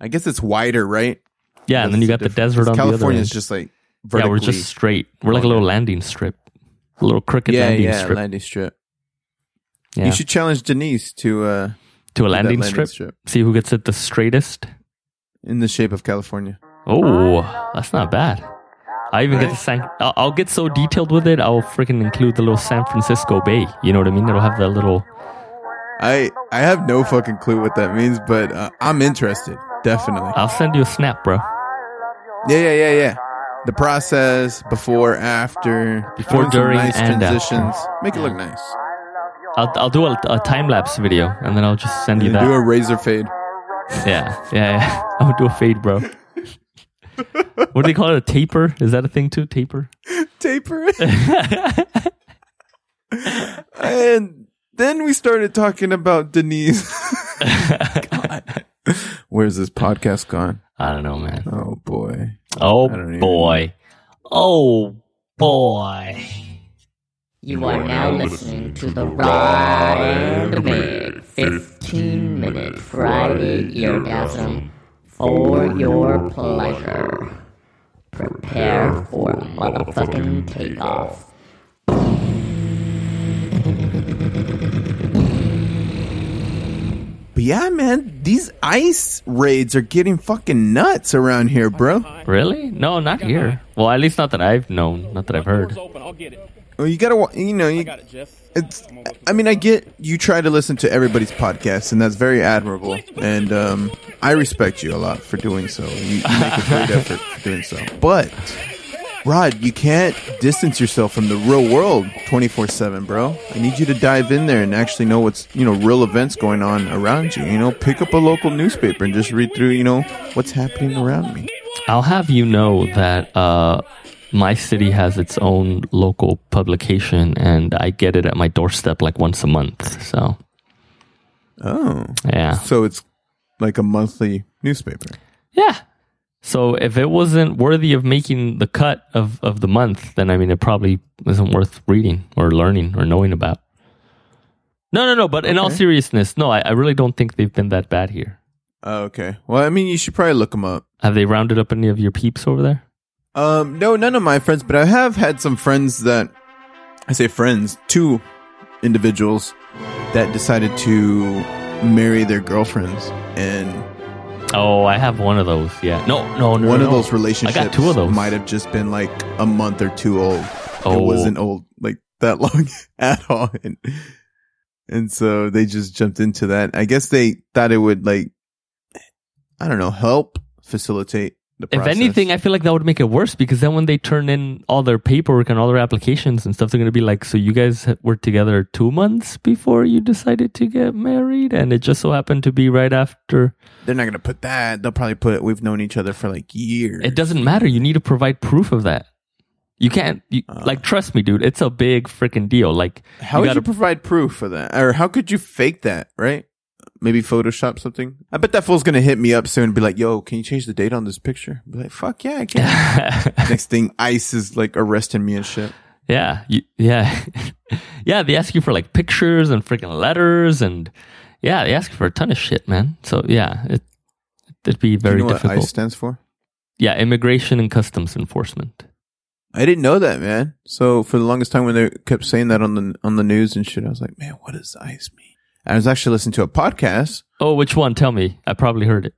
I guess it's wider, right? Yeah, and then you got the desert on California the other is end. just like yeah, we're just straight. We're like a little landing strip, a little crooked yeah, landing yeah, strip. landing strip. yeah, You should challenge Denise to uh to a that landing, strip. See who gets it the straightest. in the shape of California. Oh, that's not bad. I even get the San. I'll, I'll get so detailed with it. I'll freaking include the little San Francisco Bay. You know what I mean? It'll have that little. I I have no fucking clue what that means, but uh, I'm interested. Definitely. I'll send you a snap, bro. Yeah, yeah, yeah, yeah. The process before, after, Before, during, nice and after. transitions. Make it look nice. I'll I'll do a, a time lapse video and then I'll just send you that. do a razor fade. yeah, yeah, yeah. I'll do a fade, bro. what do they call it? A taper? Is that a thing too? Taper? Taper. and then we started talking about Denise. God. Where's this podcast gone? I don't know, man. Oh boy. Oh I don't boy. Oh boy. You are now listening to the Raw and Big 15 minute Friday eargasm for your pleasure. Prepare for motherfucking takeoff. But yeah, man, these ice raids are getting fucking nuts around here, bro. Really? No, not here. Well, at least not that I've known, not that I've heard. I'll get it. Well, you gotta, you know, you, Got it, Jeff. it's. I mean, I get you try to listen to everybody's podcast, and that's very admirable. And um, I respect you a lot for doing so. You, you make a great effort for doing so. But Rod, you can't distance yourself from the real world twenty four seven, bro. I need you to dive in there and actually know what's you know real events going on around you. You know, pick up a local newspaper and just read through. You know what's happening around me. I'll have you know that uh, my city has its own local publication, and I get it at my doorstep like once a month. So, Oh, yeah. so it's like a monthly newspaper. Yeah. So if it wasn't worthy of making the cut of, of the month, then I mean, it probably isn't worth reading or learning or knowing about. No, no, no. But in all seriousness, no, I, I really don't think they've been that bad here. Oh, okay. Well, I mean, you should probably look them up. Have they rounded up any of your peeps over there? Um, no, none of my friends, but I have had some friends that I say friends, two individuals that decided to marry their girlfriends, and Oh, I have one of those. Yeah. No, no, no. one no. of those relationships I got two of those. might have just been like a month or two old. Oh. It wasn't old like that long at all, and and so they just jumped into that. I guess they thought it would like, I don't know, help facilitate If anything, I feel like that would make it worse because then when they turn in all their paperwork and all their applications and stuff, they're going to be like, so you guys were together two months before you decided to get married? And it just so happened to be right after. they're not gonna put that. They'll probably put we've known each other for like years. It doesn't matter. You need to provide proof of that. You can't, you, uh. like, trust me, dude. It's a big freaking deal. Like, How you would gotta- you provide proof for that? Or how could you fake that, right? Maybe Photoshop something? I bet that fool's gonna hit me up soon and be like, yo, can you change the date on this picture? Be like, fuck yeah, I can. Next thing, ICE is like arresting me and shit. Yeah, you, yeah, yeah. They ask you for like pictures and freaking letters, and yeah, they ask you for a ton of shit, man. So yeah, it it'd be Do very you know difficult. what ICE stands for? yeah, immigration and customs enforcement. I didn't know that, man. So for the longest time when they kept saying that on the on the news and shit, I was like, man, what does ICE mean? I was actually listening to a podcast. Oh, which one? Tell me. I probably heard it.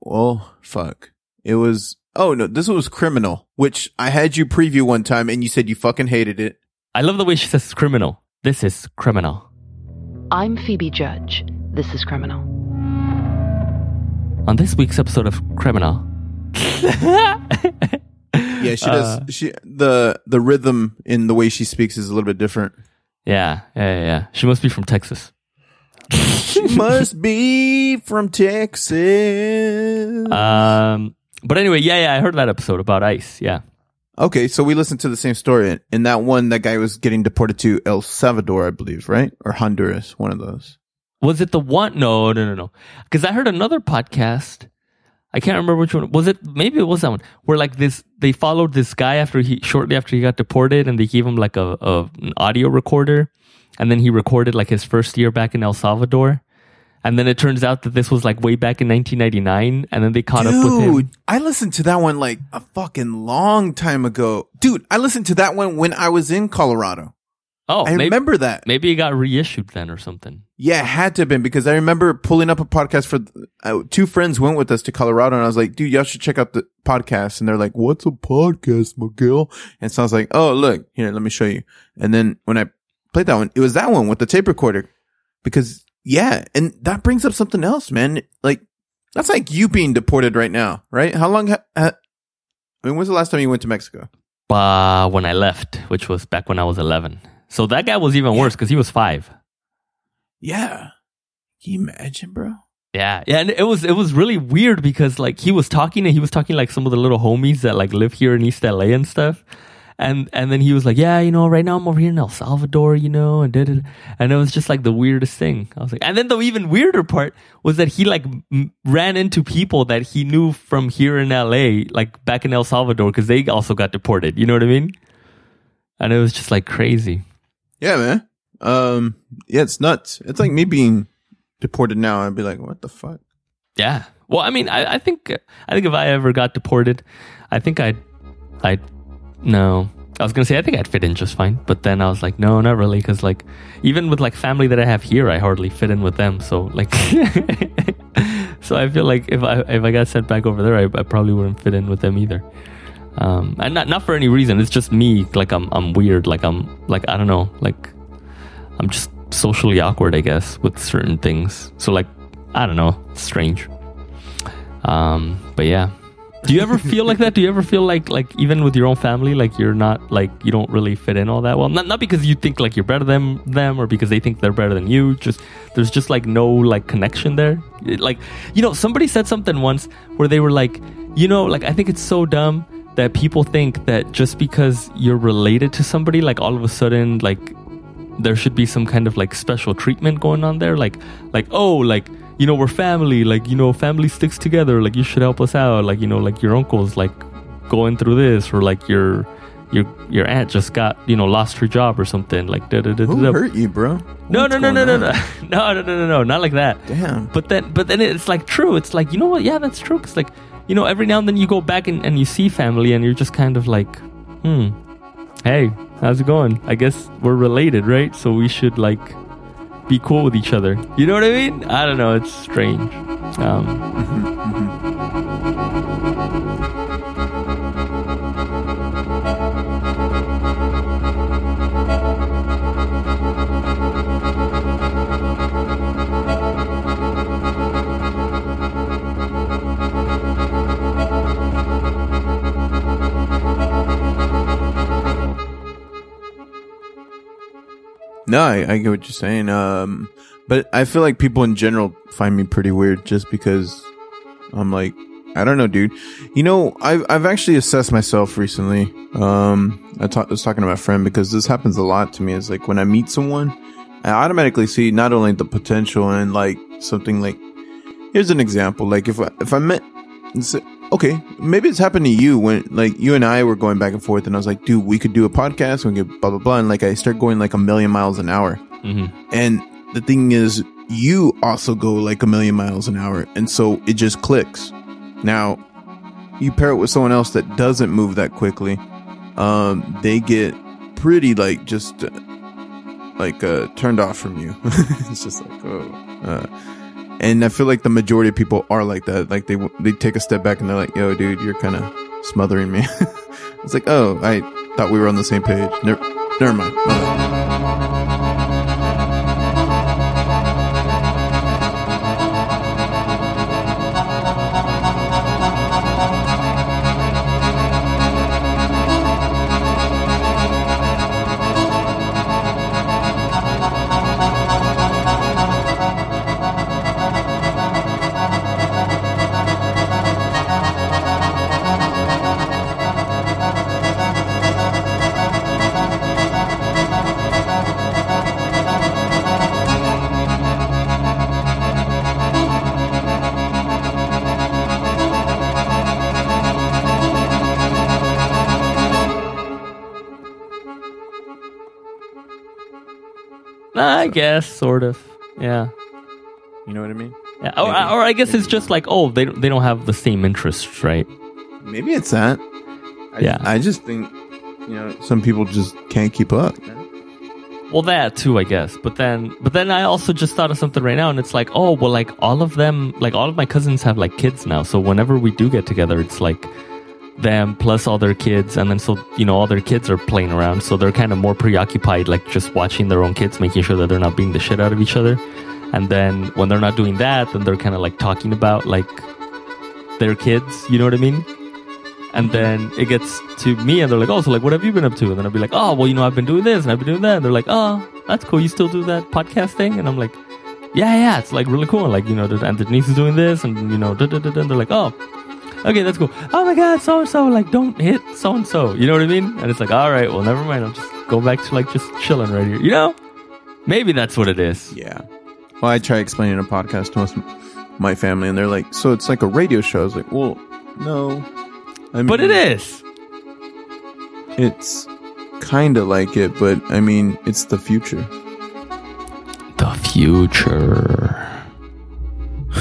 Well, fuck. It was oh no, this was criminal, which I had you preview one time and you said you fucking hated it. I love the way she says criminal. This is criminal. I'm Phoebe Judge. This is Criminal. On this week's episode of Criminal. Yeah, she Uh, does. She the the rhythm in the way she speaks is a little bit different. Yeah, yeah, yeah, yeah. She must be from Texas. She must be from Texas. Um, but anyway, yeah, yeah. I heard that episode about ICE. Yeah. okay, so we listened to the same story. In that one, that guy was getting deported to El Salvador, I believe, right, or Honduras, one of those. Was it the one? No, no, no, no. Because I heard another podcast. I can't remember which one. Was it? Maybe it was that one. Where like this, they followed this guy after he shortly after he got deported, and they gave him like a, a an audio recorder, and then he recorded like his first year back in El Salvador, And then it turns out that this was like way back in 1999, and then they caught up with him. Dude, I listened to that one like a fucking long time ago. Dude, I listened to that one when I was in Colorado. Oh, I maybe, remember that. maybe it got reissued then or something. Yeah, it had to have been because I remember pulling up a podcast for uh, two friends went with us to Colorado and I was like, dude, y'all should check out the podcast. And they're like, what's a podcast, Miguel? And so I was like, oh, look, here, let me show you. And then when I played that one, it was that one with the tape recorder because yeah. And that brings up something else, man. Like that's like you being deported right now, right? How long? Ha- ha- I mean, when's the last time you went to Mexico? Uh, when I left, which was back when I was 11. So that guy was even worse because he was five. Yeah. Can you imagine, bro? Yeah, yeah, and it was it was really weird because like he was talking and he was talking like some of the little homies that like live here in East LA and stuff, and and then he was like, yeah, you know, right now I'm over here in El Salvador, you know, and did it, and it was just like the weirdest thing. I was like, and then the even weirder part was that he like m- ran into people that he knew from here in LA, like back in El Salvador, because they also got deported. You know what I mean? And it was just like crazy. Yeah, man. Um, yeah, it's nuts. It's like me being deported now. I'd be like, what the fuck? Yeah. Well, I mean, I, I think I think if I ever got deported, I think I'd I'd no. I was gonna say I think I'd fit in just fine, but then I was like, no, not really, because like even with like family that I have here, I hardly fit in with them. So like, so I feel like if I if I got sent back over there, I, I probably wouldn't fit in with them either. Um, and not not for any reason. It's just me. Like I'm I'm weird. Like I'm like I don't know. Like I'm just socially awkward, I guess, with certain things. So like, I don't know, it's strange. Um, but yeah. Do you ever feel like that? Do you ever feel like like even with your own family, like you're not like you don't really fit in all that well? Not not because you think like you're better than them or because they think they're better than you. Just there's just like no like connection there. Like you know, somebody said something once where they were like, you know, like I think it's so dumb that people think that just because you're related to somebody, like all of a sudden, like there should be some kind of like special treatment going on there like like oh like you know we're family like you know family sticks together like you should help us out like you know like your uncle's like going through this or like your your your aunt just got you know lost her job or something like da, da, da, Who da. hurt you, bro? no no no no no no. No no no no no not like that. Damn. but then but then it's like true. It's like you know what? Yeah that's true because like you know every now and then you go back and, and you see family and you're just kind of like hmm hey how's it going? I guess we're related right? So we should like be cool with each other. You know what i mean? I don't know. It's strange. Um No, I, I get what you're saying. Um, but I feel like people in general find me pretty weird just because I'm like, I don't know, dude. You know, I've I've actually assessed myself recently. Um, I ta- was talking to my friend because this happens a lot to me. It's like when I meet someone, I automatically see not only the potential and like something like. Here's an example. Like if I, if I met, okay, maybe it's happened to you when like you and I were going back and forth, and I was like, dude, we could do a podcast. We could blah blah blah, and like I start going like a million miles an hour. mhm. And the thing is, you also go like a million miles an hour. And so it just clicks. Now, you pair it with someone else that doesn't move that quickly. Um, they get pretty like just uh, like uh, turned off from you. it's just like, oh. Uh, and I feel like the majority of people are like that. Like they they take a step back and they're like, "Yo, dude, you're kind of smothering me." it's like, "Oh, I thought we were on the same page." Never, never mind. I guess sort of. Yeah. You know what I mean? Yeah, or, or I guess it's just like, oh, they don't- they don't have the same interests, right? Maybe it's that. I, Yeah. I just think you know some people just can't keep up. Well, that too, I guess. But then, but then I also just thought of something right now, and it's like, oh, well, like all of them, like all of my cousins have like kids now. So whenever we do get together, it's like them plus all their kids, and then so you know all their kids are playing around, so they're kind of more preoccupied, like just watching their own kids, making sure that they're not beating the shit out of each other. And then when they're not doing that, then they're kind of like talking about like their kids. You know what I mean? And then it gets to me, and they're like, "Oh, so like, what have you been up to?" And then I'll be like, "Oh, well, you know, I've been doing this and I've been doing that." And they're like, "Oh, that's cool. You still do that podcast thing?" And I'm like, "Yeah, yeah, it's like really cool. and Like, you know, and Denise is doing this, and you know, da da da." And they're like, "Oh, okay, that's cool. Oh my god, so and so, like, don't hit so and so. You know what I mean?" And it's like, "All right, well, never mind. I'll just go back to like just chilling right here. You know, maybe that's what it is." Yeah. Well, I try explaining a podcast to most my family, and they're like, "So it's like a radio show." I was like, "Well, no." I mean, But it is. It's kind of like it, but I mean, it's the future. The future.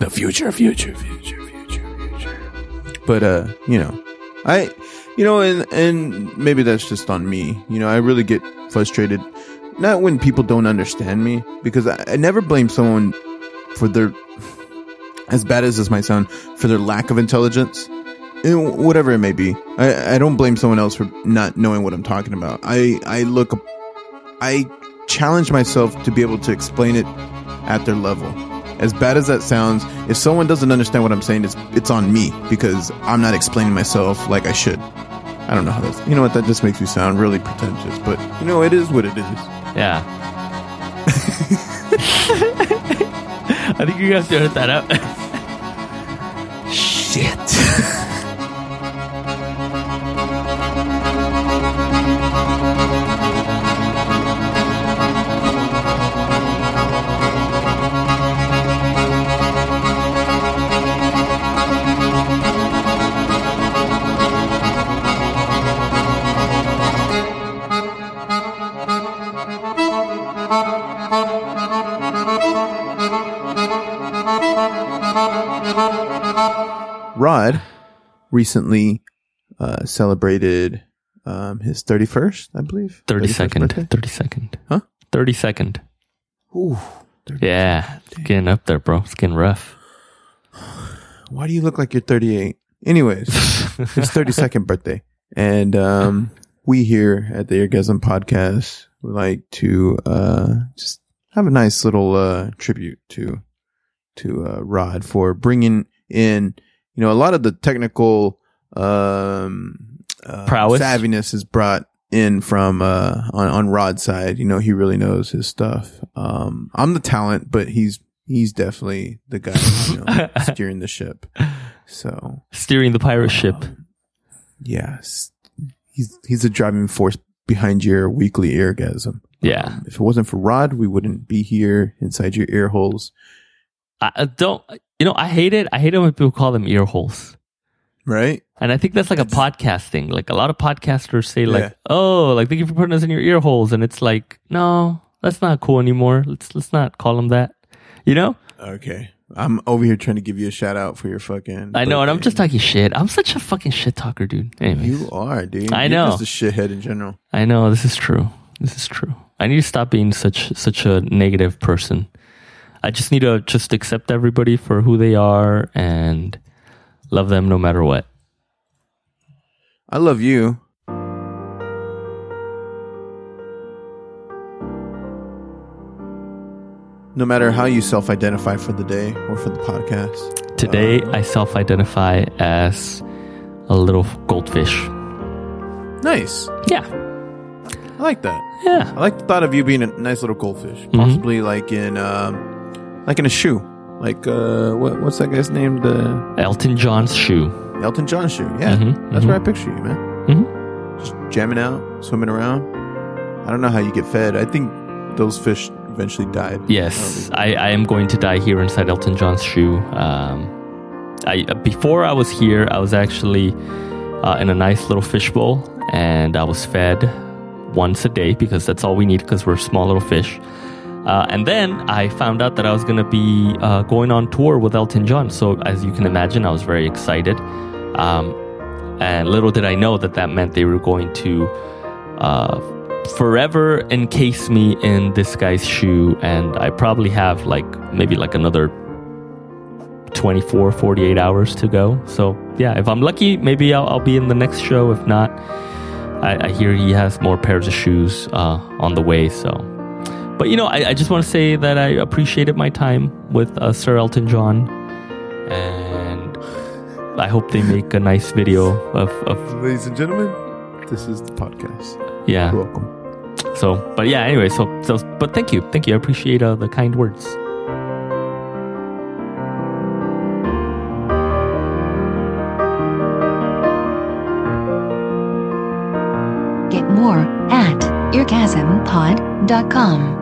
The future, future, future. But uh, you know, I, you know, and and maybe that's just on me. You know, I really get frustrated, not when people don't understand me, because I, I never blame someone for their, as bad as this might sound, for their lack of intelligence. And whatever it may be, I, I don't blame someone else for not knowing what I'm talking about. I I look, I challenge myself to be able to explain it at their level. As bad as that sounds, if someone doesn't understand what I'm saying, it's it's on me because I'm not explaining myself like I should. I don't know how that's. You know what? That just makes me sound really pretentious, but you know, it is what it is. Yeah. I think you guys to edit that out. Shit. recently uh, celebrated um, his 31st, I believe. 30 31st second. birthday? 30 second. Huh? 30 second. Ooh, 30 Yeah. It's getting up there, bro. It's getting rough. Why do you look like you're 38? Anyways, his 32nd birthday. And um, we here at the Eargasm Podcast would like to uh, just have a nice little uh, tribute to to uh, Rod for bringing in, you know, a lot of the technical um, uh, Prowess. savviness is brought in from uh, on on Rod's side. You know, he really knows his stuff. Um, I'm the talent, but he's he's definitely the guy you know, steering the ship. So Steering the pirate ship. um, yes, he's he's the driving force behind your weekly eargasm. Yeah. Um, if it wasn't for Rod, we wouldn't be here inside your ear holes. I, I don't, you know, I hate it. I hate it when people call them ear holes. Right? And I think that's like a podcast thing. Like a lot of podcasters say, like, Yeah. "Oh, like thank you for putting us in your ear holes," and it's like, no, that's not cool anymore. Let's let's not call them that. You know? Okay. I'm over here trying to give you a shout out for your fucking. I know, and I'm birthday. just talking shit. I'm such a fucking shit talker, dude. Anyways, You are, dude. I You're know. Just a shithead in general. I know this is true. This is true. I need to stop being such such a negative person. I just need to just accept everybody for who they are and love them no matter what. I love you. No matter how you self identify for the day or for the podcast. Today, I self-identify as a little goldfish. Nice. Yeah, I like that. yeah. I like the thought of you being a nice little goldfish. Mm-hmm. Possibly like in um like in a shoe. Like uh what, what's that guy's name? The Elton John's shoe. Elton John's shoe. Yeah. Mhm, That's mhm. where I picture you, man. Mhm. Just jamming out, swimming around. I don't know how you get fed. I think those fish eventually died. Yes, I, I am going to die here inside Elton John's shoe. Um, I before I was here, I was actually uh, in a nice little fishbowl, and I was fed once a day because that's all we need because we're small little fish. Uh, and then I found out that I was going to be uh, going on tour with Elton John. So, as you can imagine, I was very excited. Um, and little did I know that that meant they were going to uh, forever encase me in this guy's shoe. And I probably have like maybe like another 24, 48 hours to go. So, yeah, if I'm lucky, maybe I'll, I'll be in the next show. If not, I, I hear he has more pairs of shoes uh, on the way. So, but you know, I, I just want to say that I appreciated my time with uh, Sir Elton John, and I hope they make a nice video of, of Ladies and gentlemen, this is the podcast. yeah. You're welcome. So, but yeah. Anyway, so so, but thank you, thank you. I appreciate uh, the kind words. Get more at eargasmpod.com.